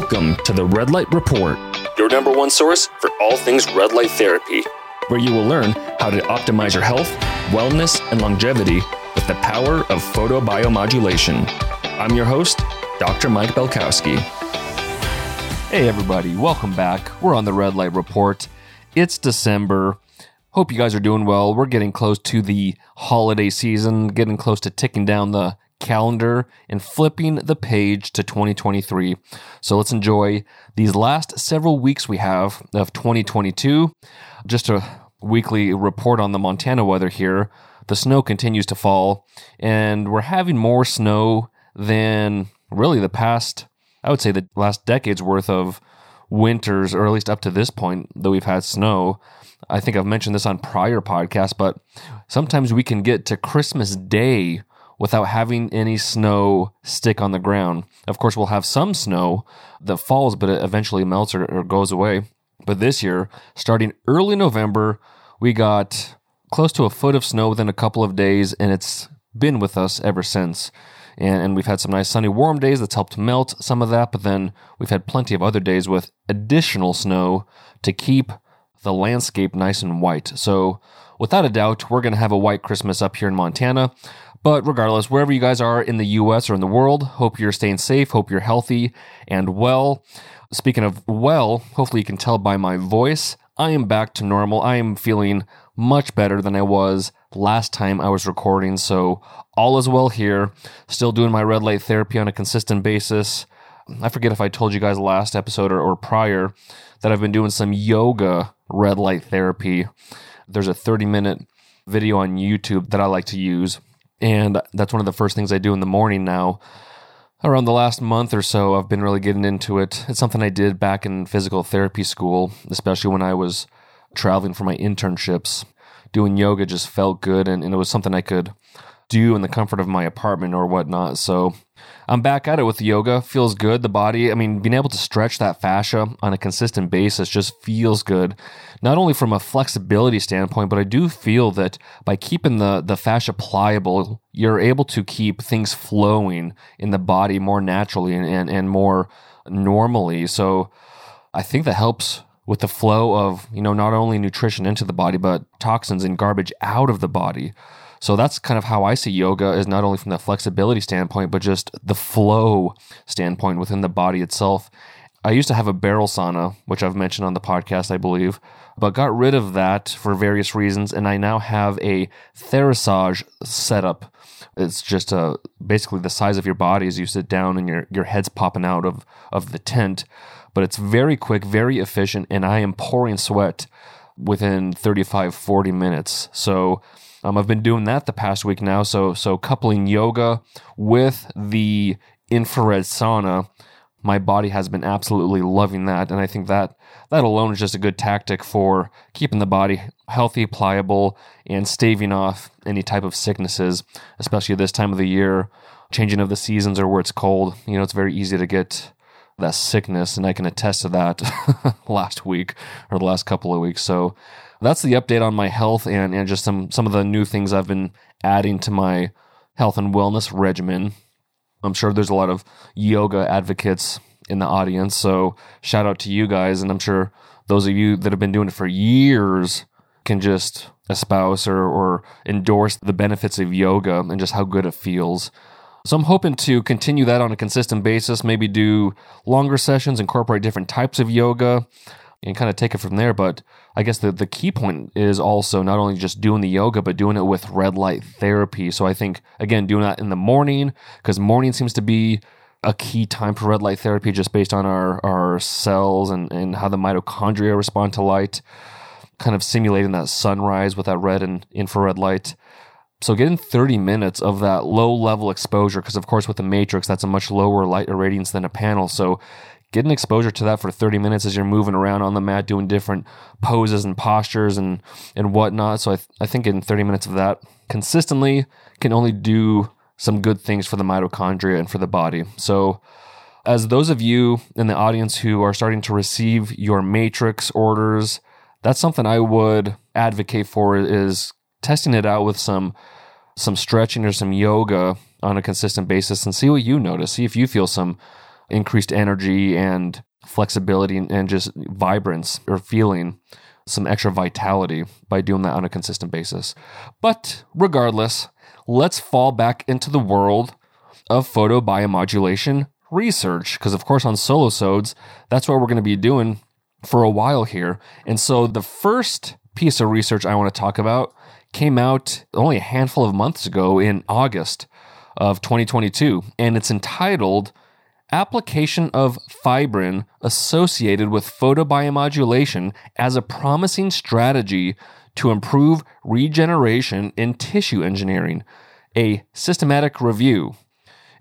Welcome to the Red Light Report, your number one source for all things red light therapy. where you will learn how to optimize your health, wellness, and longevity with the power of photobiomodulation. I'm your host, Dr. Mike Belkowski. Hey, everybody, welcome back. We're on the Red Light Report. It's December. Hope you guys are doing well. We're getting close to the holiday season, getting close to ticking down the calendar and flipping the page to 2023. So let's enjoy these last several weeks we have of 2022. Just a weekly report on the Montana weather here. The snow continues to fall, and we're having more snow than really the past, I would say, the last decade's worth of winters, or at least up to this point that we've had snow. I think I've mentioned this on prior podcasts, but sometimes we can get to Christmas Day without having any snow stick on the ground. Of course, we'll have some snow that falls, but it eventually melts or, or goes away. But this year, starting early November, we got close to a foot of snow within a couple of days, and it's been with us ever since. And, and we've had some nice sunny, warm days that's helped melt some of that, but then we've had plenty of other days with additional snow to keep the landscape nice and white. So, without a doubt, we're going to have a white Christmas up here in Montana. But regardless, wherever you guys are in the US or in the world, hope you're staying safe, hope you're healthy and well. Speaking of well, hopefully you can tell by my voice, I am back to normal. I am feeling much better than I was last time I was recording. So, all is well here. Still doing my red light therapy on a consistent basis. I forget if I told you guys last episode or, or prior that I've been doing some yoga red light therapy. There's a 30 minute video on YouTube that I like to use. And that's one of the first things I do in the morning now. Around the last month or so, I've been really getting into it. It's something I did back in physical therapy school, especially when I was traveling for my internships. Doing yoga just felt good, and, and it was something I could do in the comfort of my apartment or whatnot. So I'm back at it with yoga. Feels good. The body, I mean, being able to stretch that fascia on a consistent basis just feels good. Not only from a flexibility standpoint, but I do feel that by keeping the, the fascia pliable, you're able to keep things flowing in the body more naturally and, and, and more normally. So I think that helps with the flow of, you know, not only nutrition into the body, but toxins and garbage out of the body. So that's kind of how I see yoga is not only from the flexibility standpoint, but just the flow standpoint within the body itself. I used to have a barrel sauna, which I've mentioned on the podcast, I believe, but got rid of that for various reasons. And I now have a Therasage setup. It's just uh, basically the size of your body as you sit down and your, your head's popping out of, of the tent. But it's very quick, very efficient, and I am pouring sweat within 35, 40 minutes. So um, I've been doing that the past week now. So so coupling yoga with the infrared sauna, my body has been absolutely loving that, and I think that that alone is just a good tactic for keeping the body healthy, pliable, and staving off any type of sicknesses, especially this time of the year, changing of the seasons or where it's cold. You know, it's very easy to get that sickness, and I can attest to that last week or the last couple of weeks. So that's the update on my health and, and just some, some of the new things I've been adding to my health and wellness regimen. I'm sure there's a lot of yoga advocates in the audience. So shout out to you guys. And I'm sure those of you that have been doing it for years can just espouse or, or endorse the benefits of yoga and just how good it feels. So I'm hoping to continue that on a consistent basis, maybe do longer sessions, incorporate different types of yoga and kind of take it from there. But I guess the, the key point is also not only just doing the yoga, but doing it with red light therapy. So I think, again, doing that in the morning, because morning seems to be a key time for red light therapy just based on our, our cells and, and how the mitochondria respond to light, kind of simulating that sunrise with that red and infrared light. So getting 30 minutes of that low level exposure, because of course with the matrix, that's a much lower light irradiance than a panel. So getting exposure to that for 30 minutes as you're moving around on the mat, doing different poses and postures and, and whatnot. So I, th- I think in 30 minutes of that consistently can only do some good things for the mitochondria and for the body. So as those of you in the audience who are starting to receive your matrix orders, that's something I would advocate for is testing it out with some some stretching or some yoga on a consistent basis and see what you notice. See if you feel some increased energy and flexibility and, just vibrance or feeling some extra vitality by doing that on a consistent basis. But regardless, let's fall back into the world of photobiomodulation research. Because, of course, on solosodes, that's what we're going to be doing for a while here. And so the first piece of research I want to talk about came out only a handful of months ago in August of 2022, and it's entitled Application of Fibrin Associated with Photobiomodulation as a Promising Strategy to Improve Regeneration in Tissue Engineering, a systematic review.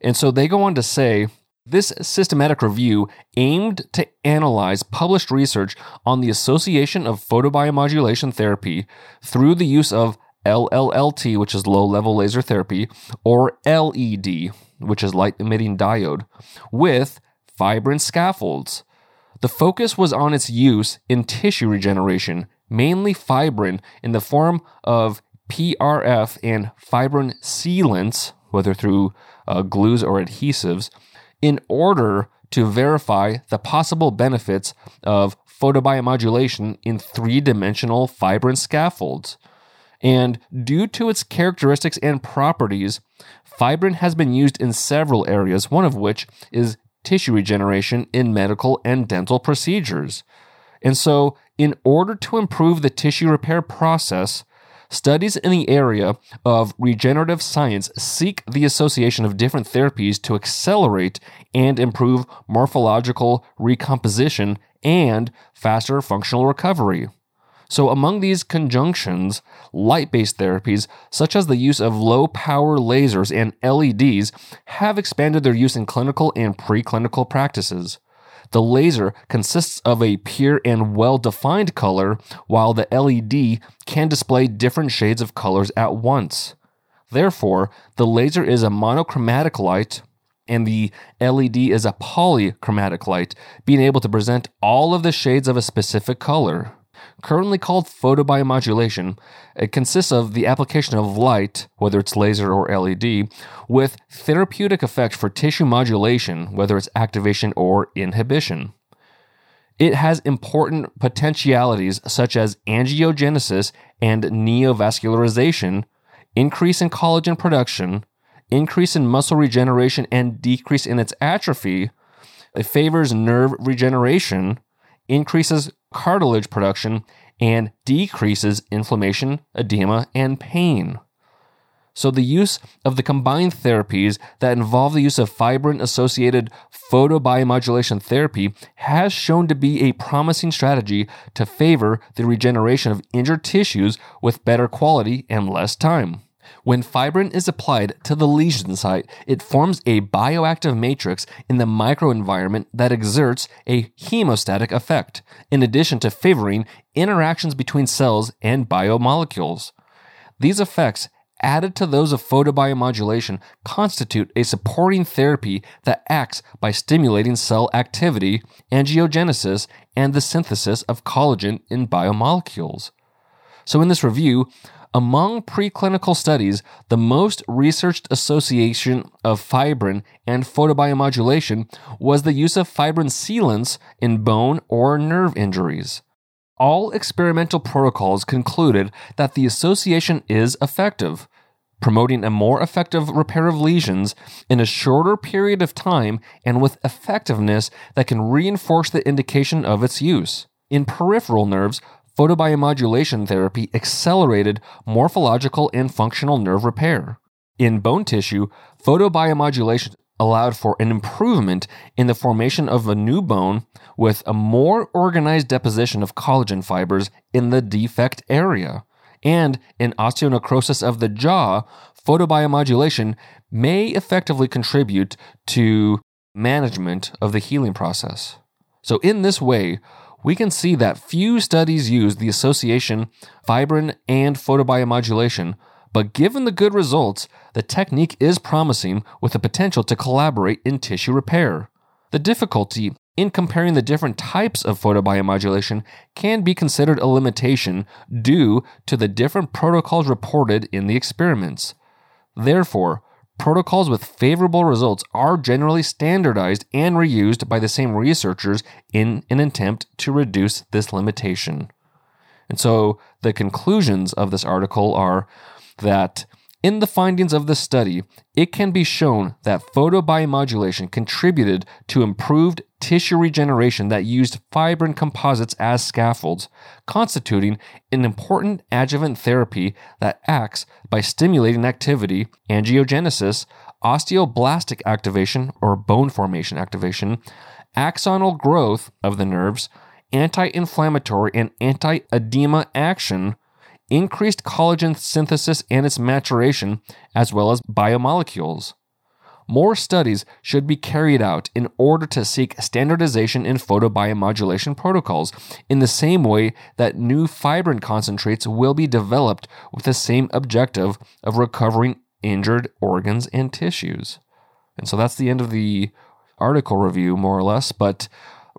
And so they go on to say this systematic review aimed to analyze published research on the association of photobiomodulation therapy through the use of LLLT, which is low level laser therapy, or LED, which is light emitting diode, with fibrin scaffolds. The focus was on its use in tissue regeneration, mainly fibrin in the form of PRF and fibrin sealants, whether through uh, glues or adhesives, in order to verify the possible benefits of photobiomodulation in three dimensional fibrin scaffolds. And due to its characteristics and properties, fibrin has been used in several areas, one of which is tissue regeneration in medical and dental procedures. And so, in order to improve the tissue repair process, Studies in the area of regenerative science seek the association of different therapies to accelerate and improve morphological recomposition and faster functional recovery. So, among these conjunctions, light based therapies, such as the use of low power lasers and LEDs, have expanded their use in clinical and preclinical practices. The laser consists of a pure and well defined color, while the LED can display different shades of colors at once. Therefore, the laser is a monochromatic light and the LED is a polychromatic light, being able to present all of the shades of a specific color currently called photobiomodulation. It consists of the application of light, whether it's laser or LED, with therapeutic effect for tissue modulation, whether it's activation or inhibition. It has important potentialities such as angiogenesis and neovascularization, increase in collagen production, increase in muscle regeneration and decrease in its atrophy. It favors nerve regeneration, increases cartilage production, and decreases inflammation, edema, and pain. So, the use of the combined therapies that involve the use of fibrin associated photobiomodulation therapy has shown to be a promising strategy to favor the regeneration of injured tissues with better quality and less time. When fibrin is applied to the lesion site, it forms a bioactive matrix in the microenvironment that exerts a hemostatic effect, in addition to favoring interactions between cells and biomolecules. These effects, added to those of photobiomodulation, constitute a supporting therapy that acts by stimulating cell activity, angiogenesis, and the synthesis of collagen in biomolecules. So, in this review, among preclinical studies, the most researched association of fibrin and photobiomodulation was the use of fibrin sealants in bone or nerve injuries. All experimental protocols concluded that the association is effective, promoting a more effective repair of lesions in a shorter period of time and with effectiveness that can reinforce the indication of its use. In peripheral nerves, photobiomodulation therapy accelerated morphological and functional nerve repair. In bone tissue, photobiomodulation allowed for an improvement in the formation of a new bone with a more organized deposition of collagen fibers in the defect area. And in osteonecrosis of the jaw, photobiomodulation may effectively contribute to management of the healing process. So, in this way, we can see that few studies use the association fibrin and photobiomodulation, but given the good results, the technique is promising with the potential to collaborate in tissue repair. The difficulty in comparing the different types of photobiomodulation can be considered a limitation due to the different protocols reported in the experiments. Therefore, protocols with favorable results are generally standardized and reused by the same researchers in an attempt to reduce this limitation. And so the conclusions of this article are that in the findings of the study, it can be shown that photobiomodulation contributed to improved tissue regeneration that used fibrin composites as scaffolds, constituting an important adjuvant therapy that acts by stimulating activity, angiogenesis, osteoblastic activation or bone formation activation, axonal growth of the nerves, anti inflammatory and anti edema action, increased collagen synthesis and its maturation, as well as biomolecules. More studies should be carried out in order to seek standardization in photobiomodulation protocols, in the same way that new fibrin concentrates will be developed with the same objective of recovering injured organs and tissues. And so that's the end of the article review, more or less. But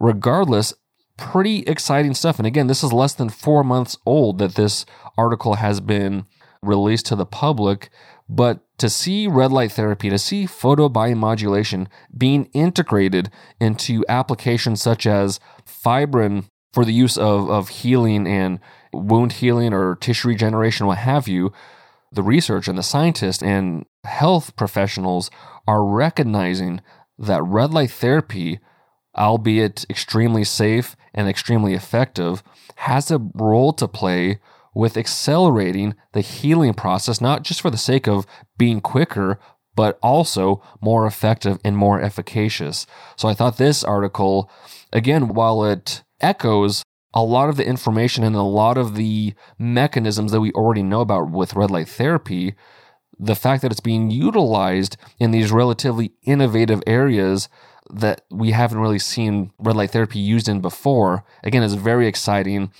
regardless, pretty exciting stuff. And again, this is less than four months old that this article has been released to the public. But to see red light therapy, to see photobiomodulation being integrated into applications such as fibrin for the use of, of healing and wound healing or tissue regeneration, what have you, the research and the scientists and health professionals are recognizing that red light therapy, albeit extremely safe and extremely effective, has a role to play with accelerating the healing process, not just for the sake of being quicker, but also more effective and more efficacious. So I thought this article, again, while it echoes a lot of the information and a lot of the mechanisms that we already know about with red light therapy, the fact that it's being utilized in these relatively innovative areas that we haven't really seen red light therapy used in before, again, is very exciting.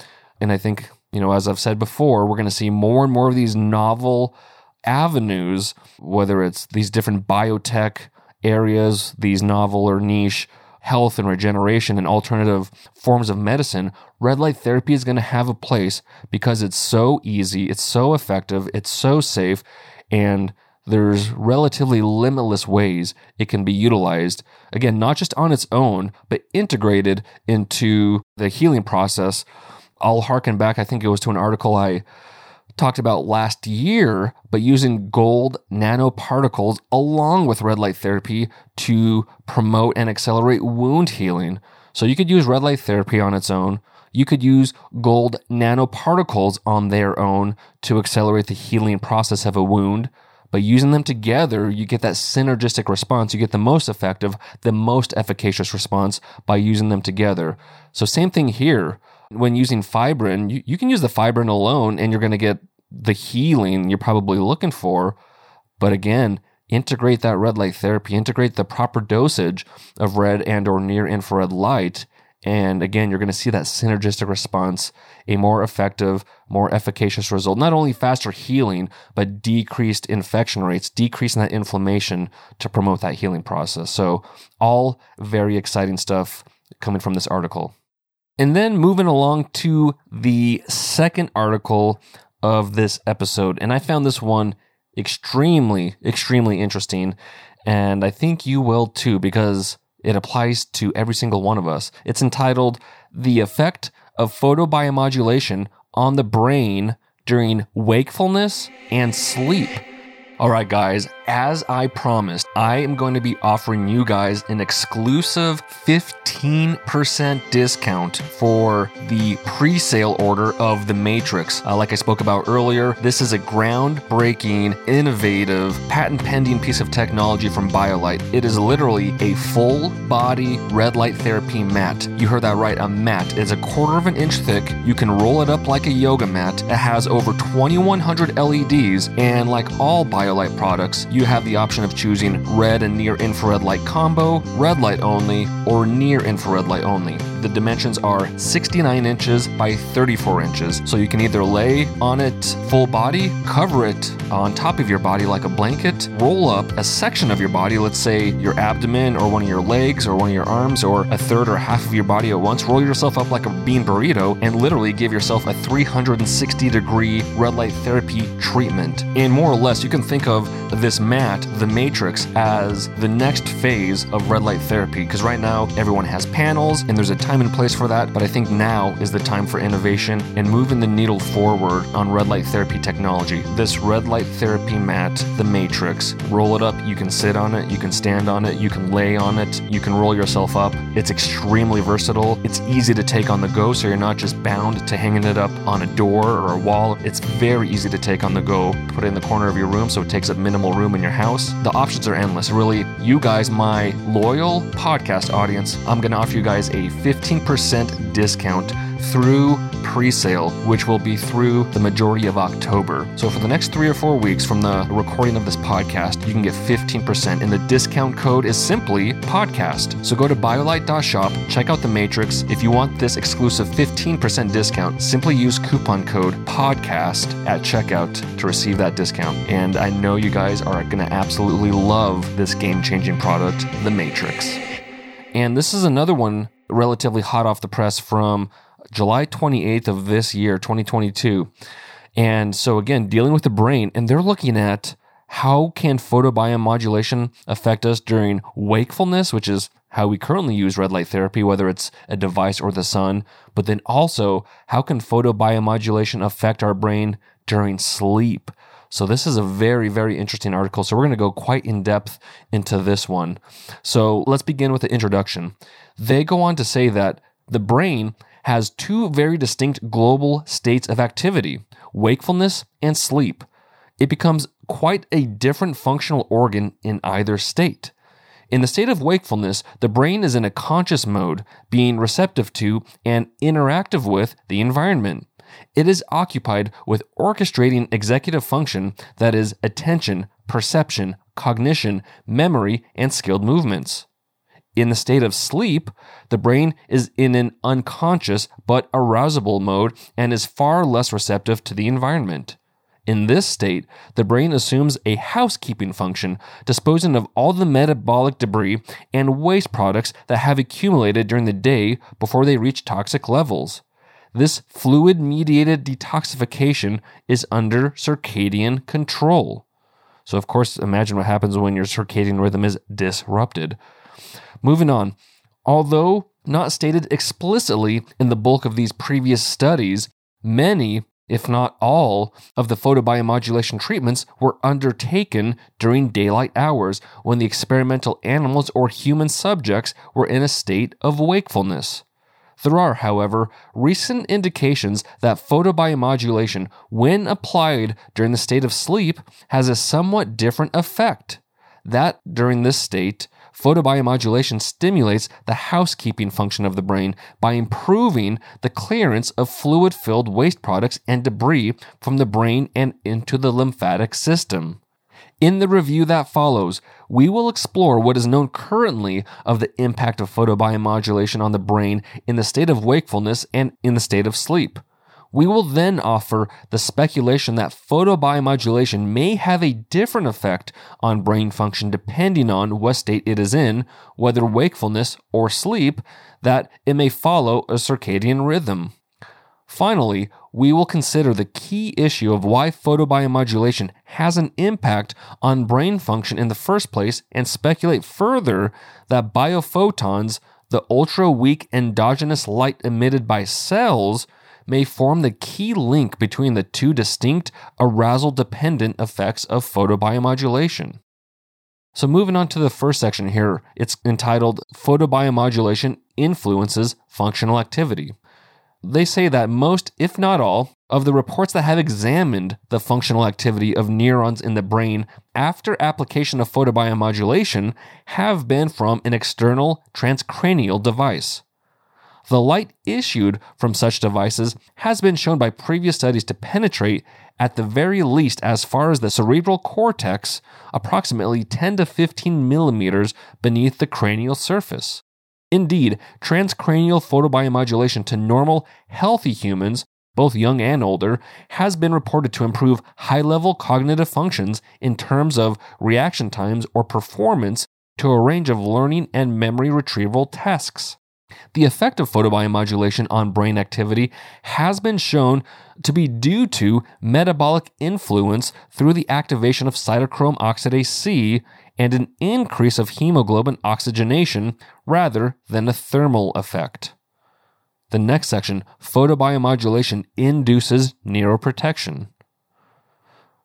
And I think you know, as I've said before, we're going to see more and more of these novel avenues, whether it's these different biotech areas, these novel or niche health and regeneration and alternative forms of medicine, red light therapy is going to have a place because it's so easy, it's so effective, it's so safe, and there's relatively limitless ways it can be utilized. Again, not just on its own, but integrated into the healing process I'll harken back, I think it was to an article I talked about last year, but using gold nanoparticles along with red light therapy to promote and accelerate wound healing. So you could use red light therapy on its own. You could use gold nanoparticles on their own to accelerate the healing process of a wound. But using them together, you get that synergistic response. You get the most effective, the most efficacious response by using them together. So, same thing here when using fibrin, you, you can use the fibrin alone and you're going to get the healing you're probably looking for. But again, integrate that red light therapy, integrate the proper dosage of red and or near infrared light. And again, you're going to see that synergistic response, a more effective, more efficacious result. Not only faster healing, but decreased infection rates, decreasing that inflammation to promote that healing process. So, all very exciting stuff coming from this article. And then moving along to the second article of this episode. And I found this one extremely, extremely interesting. And I think you will too, because it applies to every single one of us. It's entitled The Effect of Photobiomodulation on the Brain During Wakefulness and Sleep. All right, guys, as I promised, I am going to be offering you guys an exclusive 15% discount for the pre sale order of The Matrix. Uh, like I spoke about earlier, this is a groundbreaking, innovative, patent pending piece of technology from BioLight. It is literally a full body red light therapy mat. You heard that right, a mat. It's a quarter of an inch thick. You can roll it up like a yoga mat. It has over 2,100 LEDs, and like all BioLight, BioLight products, you have the option of choosing red and near infrared light combo, red light only, or near infrared light only. The dimensions are 69 inches by 34 inches. So you can either lay on it full body, cover it on top of your body like a blanket, roll up a section of your body, let's say your abdomen or one of your legs or one of your arms or a third or half of your body at once, roll yourself up like a bean burrito and literally give yourself a 360 degree red light therapy treatment. And more or less, you can think of this mat, the Matrix, as the next phase of red light therapy because right now everyone has panels and there's a time and place for that. But I think now is the time for innovation and moving the needle forward on red light therapy technology. This red light therapy mat, the Matrix, roll it up. You can sit on it, you can stand on it, you can lay on it, you can roll yourself up. It's extremely versatile. It's easy to take on the go, so you're not just bound to hanging it up on a door or a wall. It's very easy to take on the go. Put it in the corner of your room so it takes up minimal room in your house. The options are endless. Really, you guys, my loyal podcast audience, I'm going to offer you guys a 15% discount through pre sale, which will be through the majority of October. So, for the next three or four weeks from the recording of this podcast, you can get 15%, and the discount code is simply podcast. So, go to biolight.shop, check out the Matrix. If you want this exclusive 15% discount, simply use coupon code podcast at checkout to receive that discount. And I know you guys are going to absolutely love this game changing product, the Matrix. And this is another one relatively hot off the press from July 28th of this year, 2022. And so again, dealing with the brain, and they're looking at how can photobiomodulation affect us during wakefulness, which is how we currently use red light therapy, whether it's a device or the sun, but then also how can photobiomodulation affect our brain during sleep? So this is a very, very interesting article. So we're going to go quite in depth into this one. So let's begin with the introduction. They go on to say that the brain has two very distinct global states of activity wakefulness and sleep. It becomes quite a different functional organ in either state. In the state of wakefulness, the brain is in a conscious mode, being receptive to and interactive with the environment. It is occupied with orchestrating executive function that is attention, perception, cognition, memory, and skilled movements. In the state of sleep, the brain is in an unconscious but arousable mode and is far less receptive to the environment. In this state, the brain assumes a housekeeping function, disposing of all the metabolic debris and waste products that have accumulated during the day before they reach toxic levels. This fluid mediated detoxification is under circadian control. So, of course, imagine what happens when your circadian rhythm is disrupted. Moving on. Although not stated explicitly in the bulk of these previous studies, many, if not all, of the photobiomodulation treatments were undertaken during daylight hours when the experimental animals or human subjects were in a state of wakefulness. There are, however, recent indications that photobiomodulation, when applied during the state of sleep, has a somewhat different effect. That during this state, Photobiomodulation stimulates the housekeeping function of the brain by improving the clearance of fluid filled waste products and debris from the brain and into the lymphatic system. In the review that follows, we will explore what is known currently of the impact of photobiomodulation on the brain in the state of wakefulness and in the state of sleep. We will then offer the speculation that photobiomodulation may have a different effect on brain function depending on what state it is in, whether wakefulness or sleep, that it may follow a circadian rhythm. Finally, we will consider the key issue of why photobiomodulation has an impact on brain function in the first place and speculate further that biophotons, the ultra weak endogenous light emitted by cells, may form the key link between the two distinct arousal dependent effects of photobiomodulation. So, moving on to the first section here, it's entitled Photobiomodulation Influences Functional Activity. They say that most, if not all, of the reports that have examined the functional activity of neurons in the brain after application of photobiomodulation have been from an external transcranial device. The light issued from such devices has been shown by previous studies to penetrate, at the very least, as far as the cerebral cortex, approximately 10 to 15 millimeters beneath the cranial surface. Indeed, transcranial photobiomodulation to normal, healthy humans, both young and older, has been reported to improve high level cognitive functions in terms of reaction times or performance to a range of learning and memory retrieval tasks. The effect of photobiomodulation on brain activity has been shown to be due to metabolic influence through the activation of cytochrome oxidase C and an increase of hemoglobin oxygenation rather than a thermal effect. The next section photobiomodulation induces neuroprotection.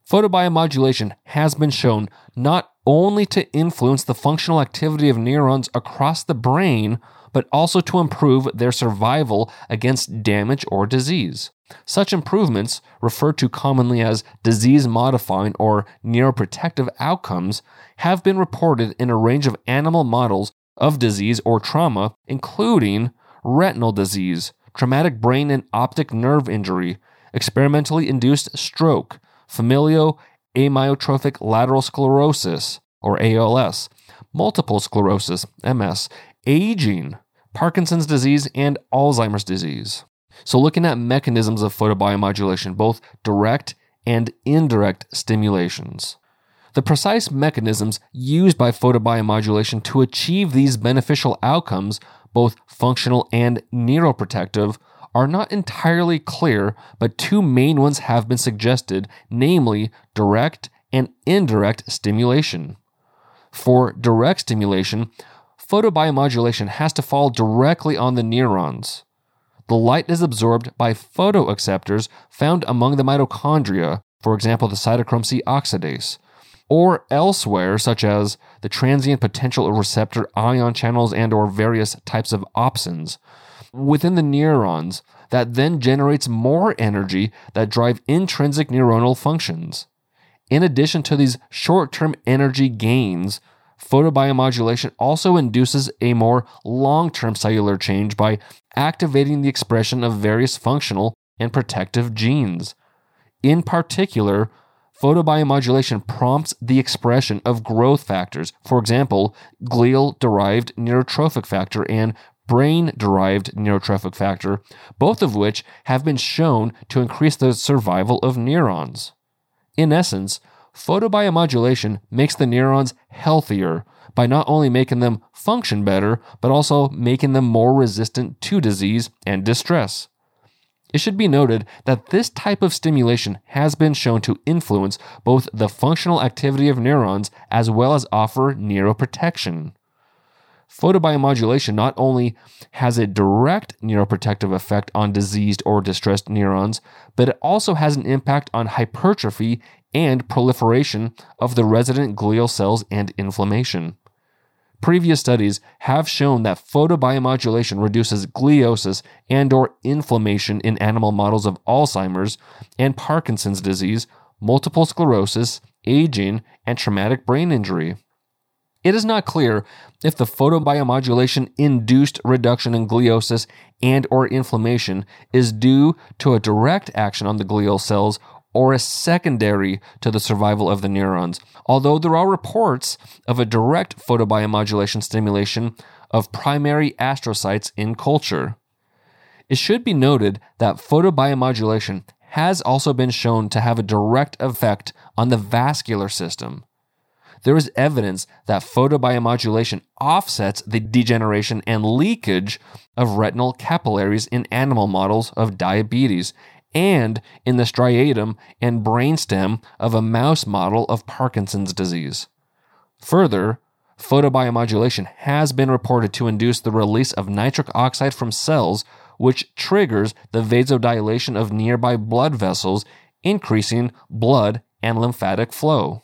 Photobiomodulation has been shown not only to influence the functional activity of neurons across the brain, but also to improve their survival against damage or disease. Such improvements, referred to commonly as disease modifying or neuroprotective outcomes, have been reported in a range of animal models of disease or trauma, including retinal disease, traumatic brain and optic nerve injury, experimentally induced stroke, familial amyotrophic lateral sclerosis, or ALS, multiple sclerosis, MS, aging, Parkinson's disease, and Alzheimer's disease. So, looking at mechanisms of photobiomodulation, both direct and indirect stimulations. The precise mechanisms used by photobiomodulation to achieve these beneficial outcomes, both functional and neuroprotective, are not entirely clear, but two main ones have been suggested, namely direct and indirect stimulation. For direct stimulation, photobiomodulation has to fall directly on the neurons. The light is absorbed by photoacceptors found among the mitochondria, for example, the cytochrome C oxidase, or elsewhere, such as the transient potential receptor ion channels and or various types of opsins within the neurons that then generates more energy that drive intrinsic neuronal functions. In addition to these short-term energy gains, Photobiomodulation also induces a more long term cellular change by activating the expression of various functional and protective genes. In particular, photobiomodulation prompts the expression of growth factors, for example, glial derived neurotrophic factor and brain derived neurotrophic factor, both of which have been shown to increase the survival of neurons. In essence, Photobiomodulation makes the neurons healthier by not only making them function better, but also making them more resistant to disease and distress. It should be noted that this type of stimulation has been shown to influence both the functional activity of neurons as well as offer neuroprotection. Photobiomodulation not only has a direct neuroprotective effect on diseased or distressed neurons, but it also has an impact on hypertrophy and proliferation of the resident glial cells and inflammation. Previous studies have shown that photobiomodulation reduces gliosis and or inflammation in animal models of Alzheimer's and Parkinson's disease, multiple sclerosis, aging, and traumatic brain injury. It is not clear if the photobiomodulation induced reduction in gliosis and or inflammation is due to a direct action on the glial cells or a secondary to the survival of the neurons, although there are reports of a direct photobiomodulation stimulation of primary astrocytes in culture. It should be noted that photobiomodulation has also been shown to have a direct effect on the vascular system. There is evidence that photobiomodulation offsets the degeneration and leakage of retinal capillaries in animal models of diabetes and in the striatum and brainstem of a mouse model of Parkinson's disease. Further, photobiomodulation has been reported to induce the release of nitric oxide from cells, which triggers the vasodilation of nearby blood vessels, increasing blood and lymphatic flow.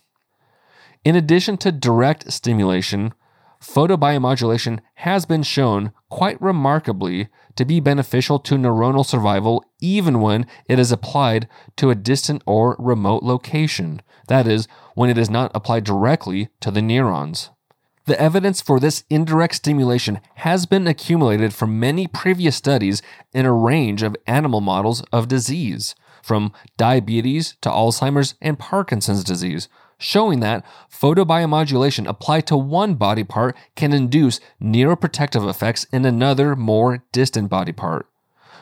In addition to direct stimulation, photobiomodulation has been shown quite remarkably to be beneficial to neuronal survival even when it is applied to a distant or remote location. That is, when it is not applied directly to the neurons. The evidence for this indirect stimulation has been accumulated from many previous studies in a range of animal models of disease, from diabetes to Alzheimer's and Parkinson's disease, showing that photobiomodulation applied to one body part can induce neuroprotective effects in another, more distant body part.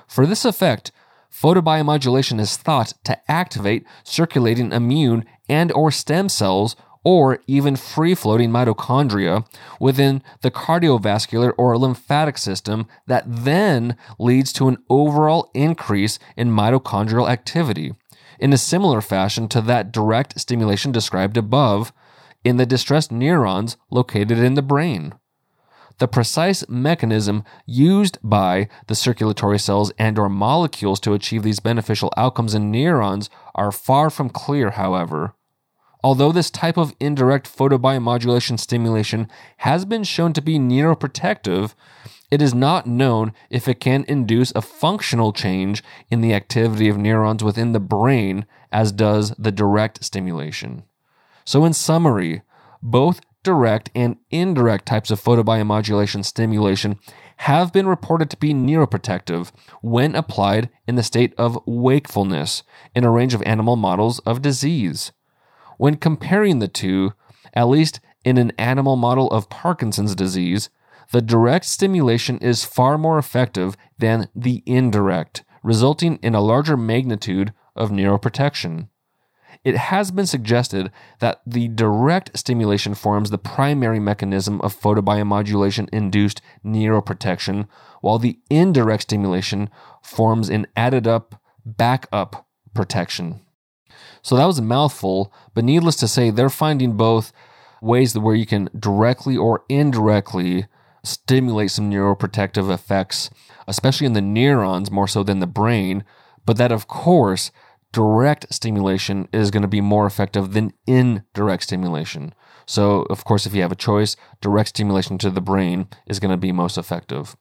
For this effect, photobiomodulation is thought to activate circulating immune and or stem cells or even free floating mitochondria within the cardiovascular or lymphatic system that then leads to an overall increase in mitochondrial activity in a similar fashion to that direct stimulation described above in the distressed neurons located in the brain. The precise mechanism used by the circulatory cells and or molecules to achieve these beneficial outcomes in neurons are far from clear, however. Although this type of indirect photobiomodulation stimulation has been shown to be neuroprotective, it is not known if it can induce a functional change in the activity of neurons within the brain as does the direct stimulation. So, in summary, both direct and indirect types of photobiomodulation stimulation have been reported to be neuroprotective when applied in the state of wakefulness in a range of animal models of disease. When comparing the two, at least in an animal model of Parkinson's disease, the direct stimulation is far more effective than the indirect, resulting in a larger magnitude of neuroprotection. It has been suggested that the direct stimulation forms the primary mechanism of photobiomodulation induced neuroprotection, while the indirect stimulation forms an added up, backup protection. So that was a mouthful, but needless to say, they're finding both ways where you can directly or indirectly stimulate some neuroprotective effects, especially in the neurons more so than the brain. But that, of course, direct stimulation is going to be more effective than indirect stimulation. So, of course, if you have a choice, direct stimulation to the brain is going to be most effective.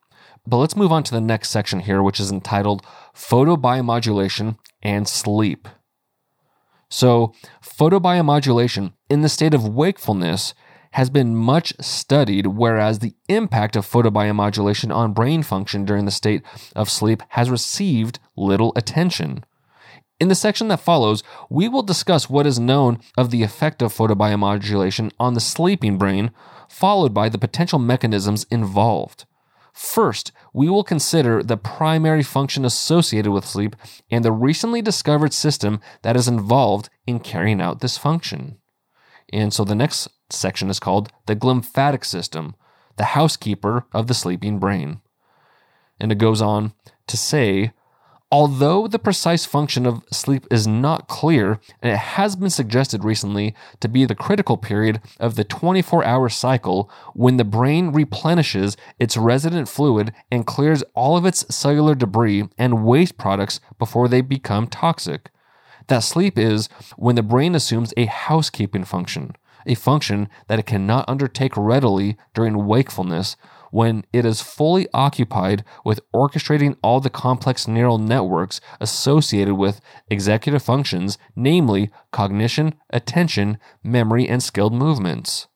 But let's move on to the next section here, which is entitled Photobiomodulation and Sleep. So, photobiomodulation in the state of wakefulness has been much studied, whereas the impact of photobiomodulation on brain function during the state of sleep has received little attention. In the section that follows, we will discuss what is known of the effect of photobiomodulation on the sleeping brain, followed by the potential mechanisms involved. First, we will consider the primary function associated with sleep and the recently discovered system that is involved in carrying out this function. And so the next section is called the glymphatic system, the housekeeper of the sleeping brain. And it goes on to say, although the precise function of sleep is not clear, and it has been suggested recently to be the critical period of the 24 hour cycle when the brain replenishes its resident fluid and clears all of its cellular debris and waste products before they become toxic. That sleep is when the brain assumes a housekeeping function, a function that it cannot undertake readily during wakefulness when it is fully occupied with orchestrating all the complex neural networks associated with executive functions, namely cognition, attention, memory, and skilled movements.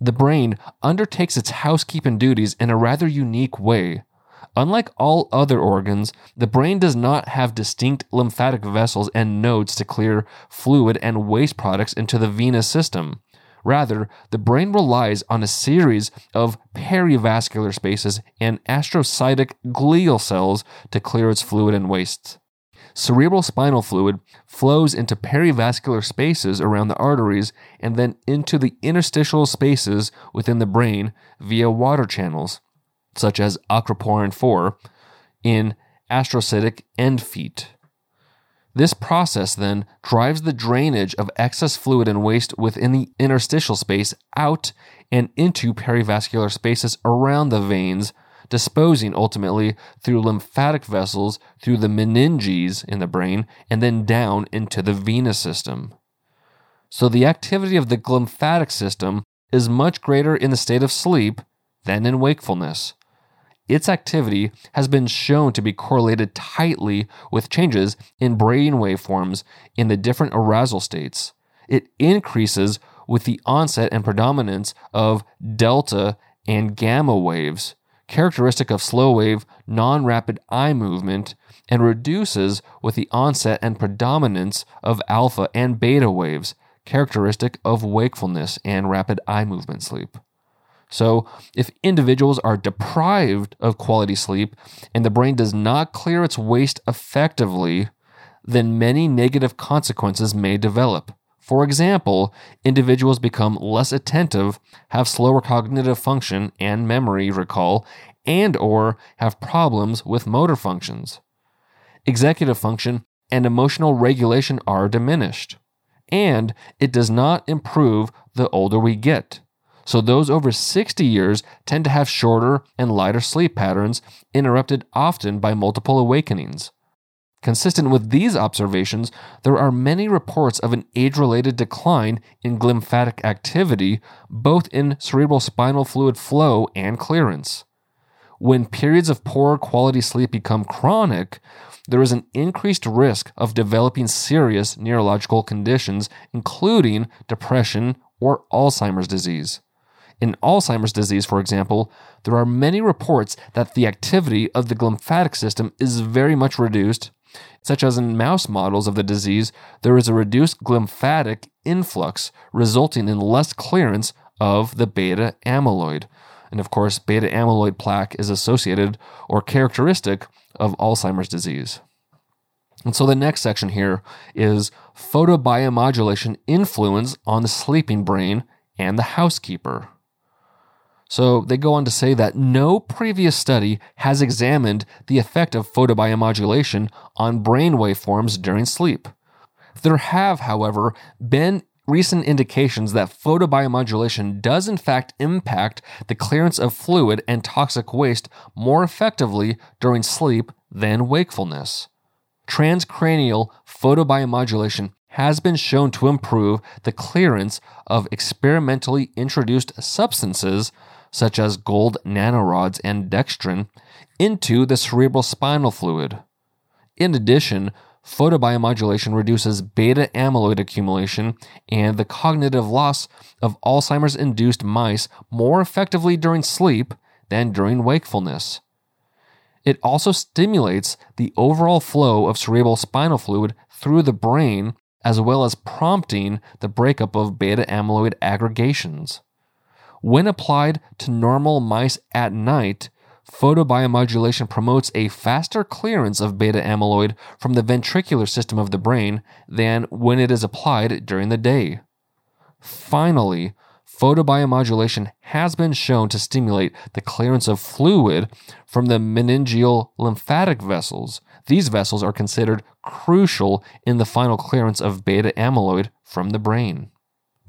The brain undertakes its housekeeping duties in a rather unique way. Unlike all other organs, the brain does not have distinct lymphatic vessels and nodes to clear fluid and waste products into the venous system. Rather, the brain relies on a series of perivascular spaces and astrocytic glial cells to clear its fluid and wastes. Cerebral spinal fluid flows into perivascular spaces around the arteries and then into the interstitial spaces within the brain via water channels such as aquaporin 4, in astrocytic end feet. This process then drives the drainage of excess fluid and waste within the interstitial space out and into perivascular spaces around the veins, disposing ultimately through lymphatic vessels through the meninges in the brain and then down into the venous system. So the activity of the glymphatic system is much greater in the state of sleep than in wakefulness its activity has been shown to be correlated tightly with changes in brain waveforms in the different arousal states. It increases with the onset and predominance of delta and gamma waves, characteristic of slow wave, non rapid eye movement, and reduces with the onset and predominance of alpha and beta waves, characteristic of wakefulness and rapid eye movement sleep. So, if individuals are deprived of quality sleep and the brain does not clear its waste effectively, then many negative consequences may develop. For example, individuals become less attentive, have slower cognitive function and memory recall, and or have problems with motor functions. Executive function and emotional regulation are diminished. And it does not improve the older we get. So those over 60 years tend to have shorter and lighter sleep patterns, interrupted often by multiple awakenings. Consistent with these observations, there are many reports of an age related decline in glymphatic activity, both in cerebral spinal fluid flow and clearance. When periods of poor quality sleep become chronic, there is an increased risk of developing serious neurological conditions, including depression or Alzheimer's disease. In Alzheimer's disease, for example, there are many reports that the activity of the glymphatic system is very much reduced, such as in mouse models of the disease, there is a reduced glymphatic influx, resulting in less clearance of the beta amyloid. And of course, beta amyloid plaque is associated or characteristic of Alzheimer's disease. And so the next section here is photobiomodulation influence on the sleeping brain and the housekeeper. So they go on to say that no previous study has examined the effect of photobiomodulation on brain waveforms during sleep. There have, however, been recent indications that photobiomodulation does in fact impact the clearance of fluid and toxic waste more effectively during sleep than wakefulness. Transcranial photobiomodulation has been shown to improve the clearance of experimentally introduced substances such as gold nanorods and dextran, into the cerebral spinal fluid. In addition, photobiomodulation reduces beta amyloid accumulation and the cognitive loss of Alzheimer's induced mice more effectively during sleep than during wakefulness. It also stimulates the overall flow of cerebral spinal fluid through the brain, as well as prompting the breakup of beta amyloid aggregations. When applied to normal mice at night, photobiomodulation promotes a faster clearance of beta amyloid from the ventricular system of the brain than when it is applied during the day. Finally, photobiomodulation has been shown to stimulate the clearance of fluid from the meningeal lymphatic vessels. These vessels are considered crucial in the final clearance of beta amyloid from the brain.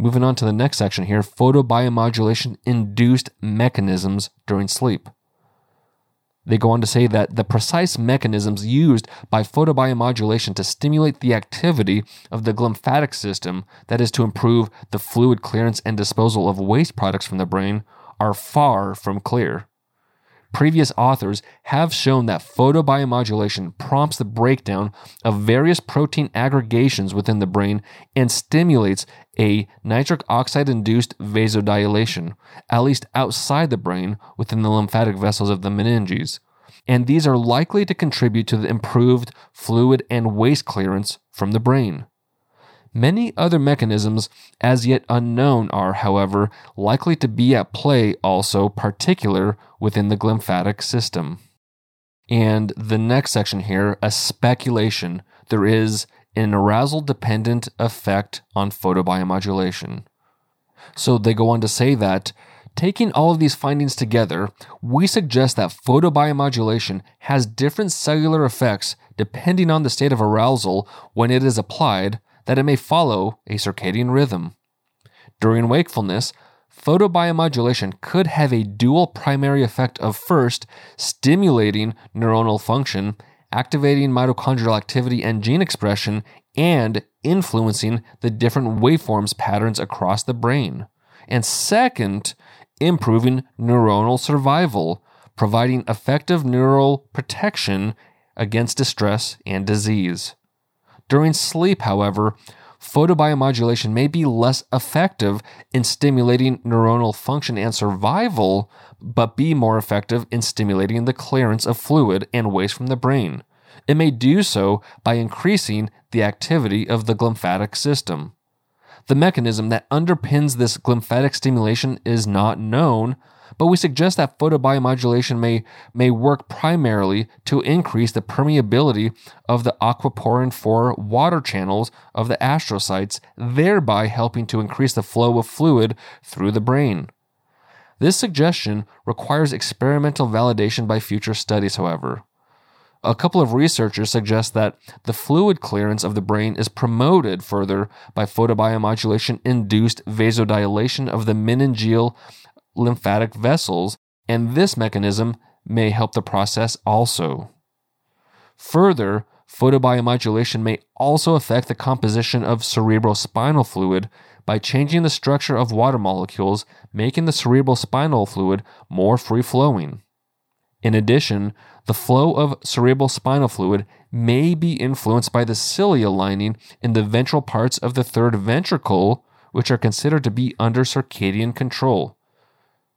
Moving on to the next section here photobiomodulation induced mechanisms during sleep. They go on to say that the precise mechanisms used by photobiomodulation to stimulate the activity of the glymphatic system, that is, to improve the fluid clearance and disposal of waste products from the brain, are far from clear. Previous authors have shown that photobiomodulation prompts the breakdown of various protein aggregations within the brain and stimulates a nitric oxide induced vasodilation, at least outside the brain within the lymphatic vessels of the meninges. And these are likely to contribute to the improved fluid and waste clearance from the brain. Many other mechanisms as yet unknown are, however, likely to be at play also, particular within the glymphatic system. And the next section here, a speculation. There is an arousal dependent effect on photobiomodulation. So they go on to say that taking all of these findings together, we suggest that photobiomodulation has different cellular effects depending on the state of arousal when it is applied that it may follow a circadian rhythm. During wakefulness, photobiomodulation could have a dual primary effect of first stimulating neuronal function, activating mitochondrial activity and gene expression, and influencing the different waveforms patterns across the brain. And second, improving neuronal survival, providing effective neural protection against distress and disease. During sleep, however, photobiomodulation may be less effective in stimulating neuronal function and survival, but be more effective in stimulating the clearance of fluid and waste from the brain. It may do so by increasing the activity of the glymphatic system. The mechanism that underpins this glymphatic stimulation is not known, but we suggest that photobiomodulation may, may work primarily to increase the permeability of the aquaporin 4 water channels of the astrocytes, thereby helping to increase the flow of fluid through the brain. This suggestion requires experimental validation by future studies, however. A couple of researchers suggest that the fluid clearance of the brain is promoted further by photobiomodulation induced vasodilation of the meningeal lymphatic vessels, and this mechanism may help the process also. Further, photobiomodulation may also affect the composition of cerebrospinal fluid by changing the structure of water molecules, making the cerebrospinal fluid more free flowing. In addition, the flow of cerebrospinal fluid may be influenced by the cilia lining in the ventral parts of the third ventricle, which are considered to be under circadian control.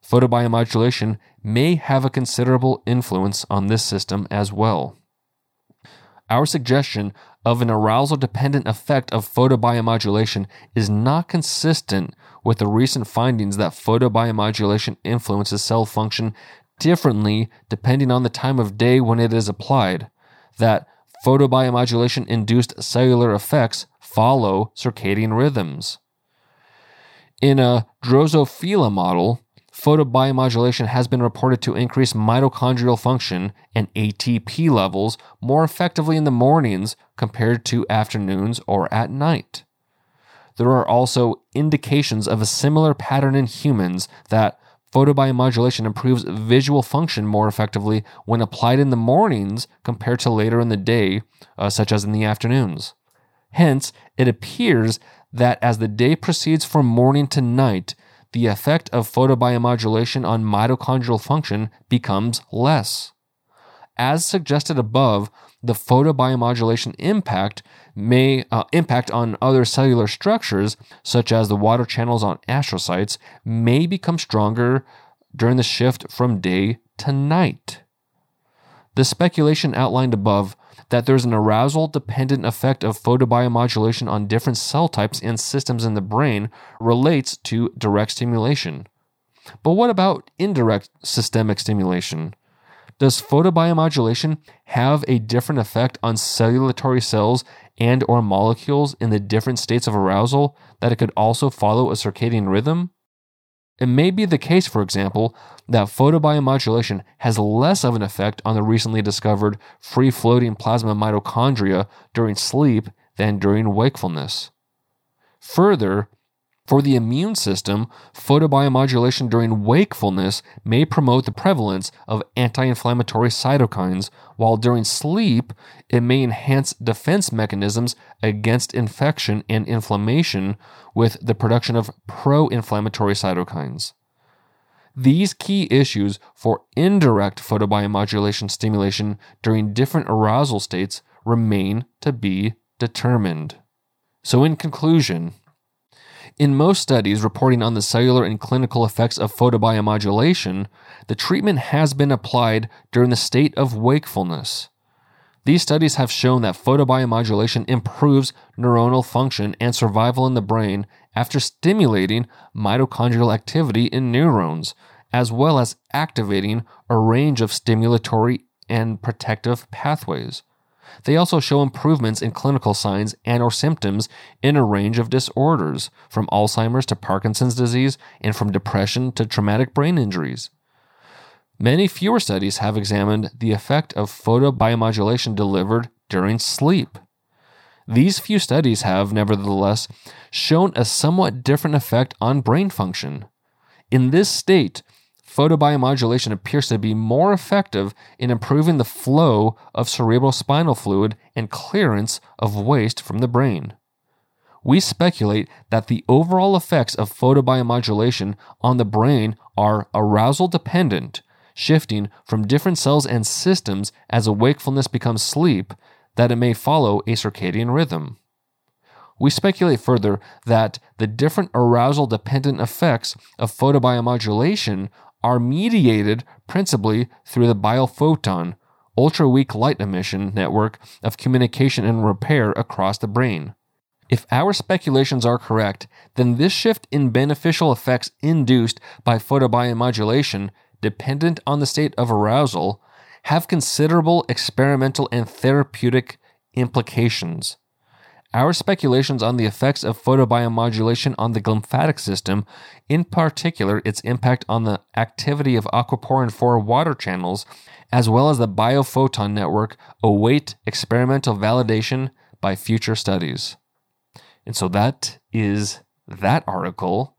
Photobiomodulation may have a considerable influence on this system as well. Our suggestion of an arousal dependent effect of photobiomodulation is not consistent with the recent findings that photobiomodulation influences cell function differently depending on the time of day when it is applied, that photobiomodulation induced cellular effects follow circadian rhythms. In a Drosophila model, photobiomodulation has been reported to increase mitochondrial function and ATP levels more effectively in the mornings compared to afternoons or at night. There are also indications of a similar pattern in humans that photobiomodulation improves visual function more effectively when applied in the mornings compared to later in the day, uh, such as in the afternoons. Hence, it appears that as the day proceeds from morning to night, the effect of photobiomodulation on mitochondrial function becomes less. As suggested above, the photobiomodulation impact may uh, impact on other cellular structures, such as the water channels on astrocytes, may become stronger during the shift from day to night. The speculation outlined above that there's an arousal dependent effect of photobiomodulation on different cell types and systems in the brain relates to direct stimulation. But what about indirect systemic stimulation? Does photobiomodulation have a different effect on circulatory cells and or molecules in the different states of arousal that it could also follow a circadian rhythm? It may be the case, for example, that photobiomodulation has less of an effect on the recently discovered free floating plasma mitochondria during sleep than during wakefulness. Further, for the immune system, photobiomodulation during wakefulness may promote the prevalence of anti inflammatory cytokines, while during sleep, it may enhance defense mechanisms against infection and inflammation with the production of pro inflammatory cytokines. These key issues for indirect photobiomodulation stimulation during different arousal states remain to be determined. So, in conclusion, in most studies reporting on the cellular and clinical effects of photobiomodulation, the treatment has been applied during the state of wakefulness. These studies have shown that photobiomodulation improves neuronal function and survival in the brain after stimulating mitochondrial activity in neurons, as well as activating a range of stimulatory and protective pathways. They also show improvements in clinical signs and or symptoms in a range of disorders, from Alzheimer's to Parkinson's disease and from depression to traumatic brain injuries. Many fewer studies have examined the effect of photobiomodulation delivered during sleep. These few studies have, nevertheless, shown a somewhat different effect on brain function. In this state, photobiomodulation appears to be more effective in improving the flow of cerebrospinal fluid and clearance of waste from the brain. We speculate that the overall effects of photobiomodulation on the brain are arousal dependent, shifting from different cells and systems as wakefulness becomes sleep, that it may follow a circadian rhythm. We speculate further that the different arousal dependent effects of photobiomodulation are mediated principally through the biophoton, ultra weak light emission network of communication and repair across the brain. If our speculations are correct, then this shift in beneficial effects induced by photobiomodulation, dependent on the state of arousal, have considerable experimental and therapeutic implications. Our speculations on the effects of photobiomodulation on the glymphatic system, in particular its impact on the activity of aquaporin 4 water channels, as well as the biophoton network, await experimental validation by future studies. And so that is that article.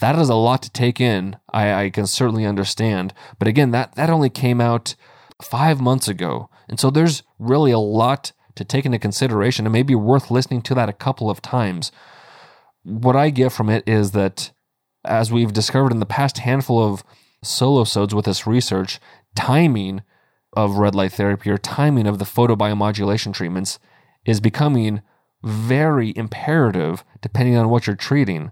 That is a lot to take in. I, I can certainly understand. But again, that, that only came out five months ago. And so there's really a lot to take into consideration It may be worth listening to that a couple of times. What I get from it is that, as we've discovered in the past handful of solo with this research, timing of red light therapy or timing of the photobiomodulation treatments is becoming very imperative depending on what you're treating.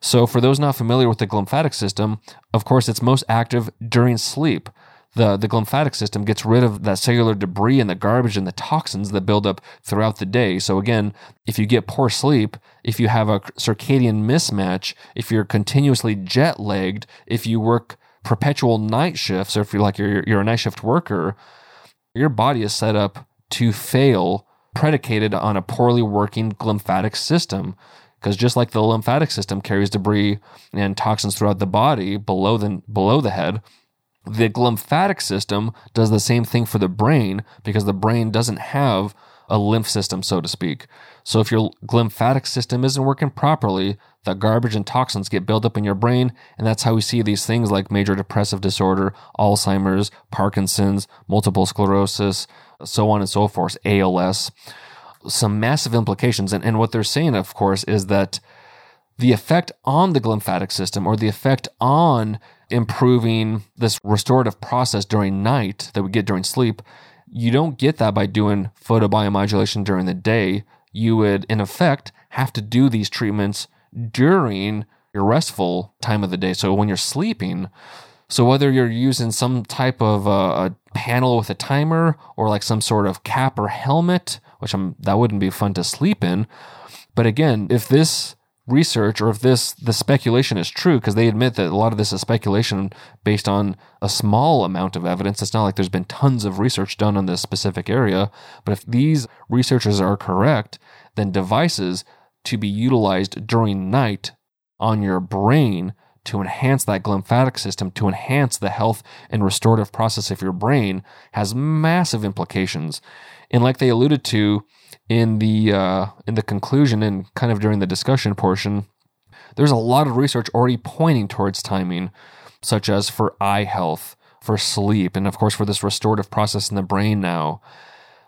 So, for those not familiar with the glymphatic system, of course, it's most active during sleep the, the glymphatic system gets rid of that cellular debris and the garbage and the toxins that build up throughout the day. So again, if you get poor sleep, if you have a circadian mismatch, if you're continuously jet lagged, if you work perpetual night shifts, or if you're like you're, you're a night shift worker, your body is set up to fail predicated on a poorly working glymphatic system because just like the lymphatic system carries debris and toxins throughout the body below the below the head the glymphatic system does the same thing for the brain because the brain doesn't have a lymph system, so to speak. So if your lymphatic system isn't working properly, the garbage and toxins get built up in your brain. And that's how we see these things like major depressive disorder, Alzheimer's, Parkinson's, multiple sclerosis, so on and so forth, ALS. Some massive implications. And, and what they're saying, of course, is that the effect on the glymphatic system or the effect on improving this restorative process during night that we get during sleep, you don't get that by doing photobiomodulation during the day. You would, in effect, have to do these treatments during your restful time of the day. So when you're sleeping, so whether you're using some type of uh, a panel with a timer or like some sort of cap or helmet, which I'm, that wouldn't be fun to sleep in. But again, if this research or if this the speculation is true because they admit that a lot of this is speculation based on a small amount of evidence. It's not like there's been tons of research done on this specific area but if these researchers are correct then devices to be utilized during night on your brain to enhance that glymphatic system to enhance the health and restorative process of your brain has massive implications and like they alluded to in the uh, in the conclusion and kind of during the discussion portion, there's a lot of research already pointing towards timing, such as for eye health, for sleep, and of course for this restorative process in the brain now.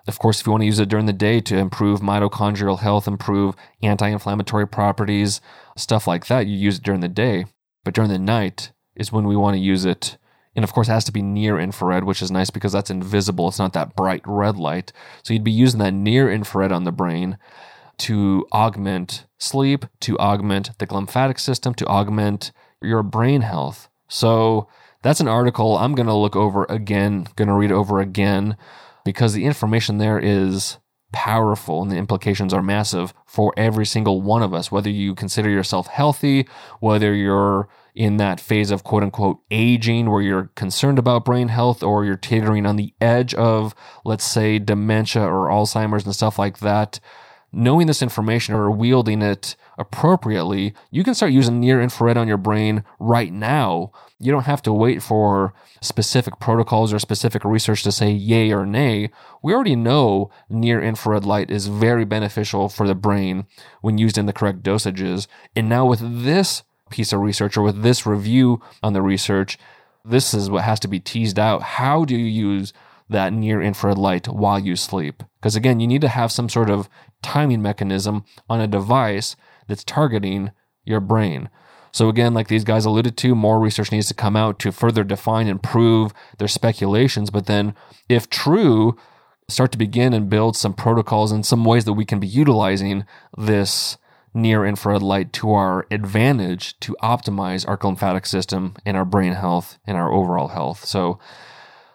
Of course, if you want to use it during the day to improve mitochondrial health, improve anti inflammatory properties, stuff like that, you use it during the day. But during the night is when we want to use it and of course, it has to be near infrared, which is nice because that's invisible. It's not that bright red light. So you'd be using that near infrared on the brain to augment sleep, to augment the glymphatic system, to augment your brain health. So that's an article I'm going to look over again, going to read over again because the information there is powerful and the implications are massive for every single one of us, whether you consider yourself healthy, whether you're in that phase of quote unquote aging where you're concerned about brain health or you're teetering on the edge of, let's say, dementia or Alzheimer's and stuff like that, knowing this information or wielding it appropriately, you can start using near infrared on your brain right now. You don't have to wait for specific protocols or specific research to say yay or nay. We already know near infrared light is very beneficial for the brain when used in the correct dosages. And now with this piece of research or with this review on the research, this is what has to be teased out. How do you use that near infrared light while you sleep? Because again, you need to have some sort of timing mechanism on a device that's targeting your brain. So again, like these guys alluded to, more research needs to come out to further define and prove their speculations. But then, if true, start to begin and build some protocols and some ways that we can be utilizing this near infrared light to our advantage to optimize our lymphatic system and our brain health and our overall health. So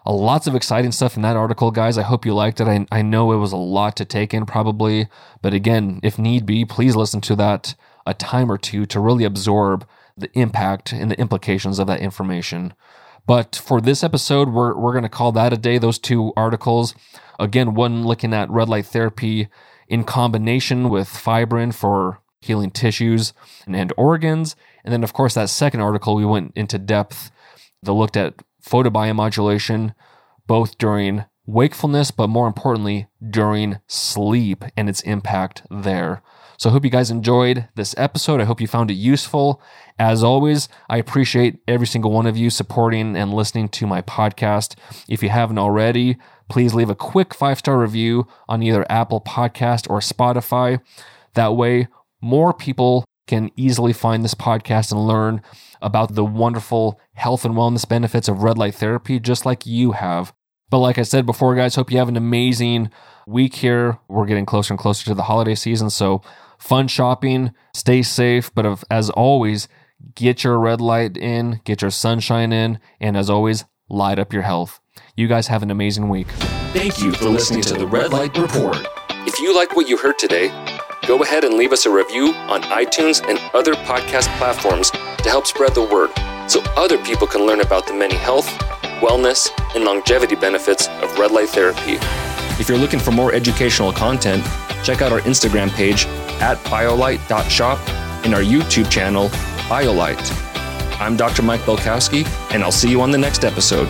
Uh, lots of exciting stuff in that article, guys. I hope you liked it. I, I know it was a lot to take in, probably. But again, if need be, please listen to that a time or two to really absorb the impact and the implications of that information. But for this episode, we're, we're going to call that a day, those two articles. Again, one looking at red light therapy in combination with fibrin for healing tissues and, and organs. And then, of course, that second article, we went into depth that looked at photobiomodulation, both during wakefulness, but more importantly, during sleep and its impact there. So I hope you guys enjoyed this episode. I hope you found it useful. As always, I appreciate every single one of you supporting and listening to my podcast. If you haven't already, please leave a quick five star review on either Apple Podcast or Spotify. That way, more people can easily find this podcast and learn about the wonderful health and wellness benefits of red light therapy, just like you have. But like I said before, guys, hope you have an amazing week here. We're getting closer and closer to the holiday season, so fun shopping, stay safe, but as always, get your red light in, get your sunshine in, and as always, light up your health. You guys have an amazing week. Thank you for listening to the Red Light Report. If you like what you heard today, go ahead and leave us a review on iTunes and other podcast platforms to help spread the word so other people can learn about the many health, wellness, and longevity benefits of red light therapy. If you're looking for more educational content, check out our Instagram page at biolight.shop and our YouTube channel, BioLight. I'm Dr. Mike Belkowski, and I'll see you on the next episode.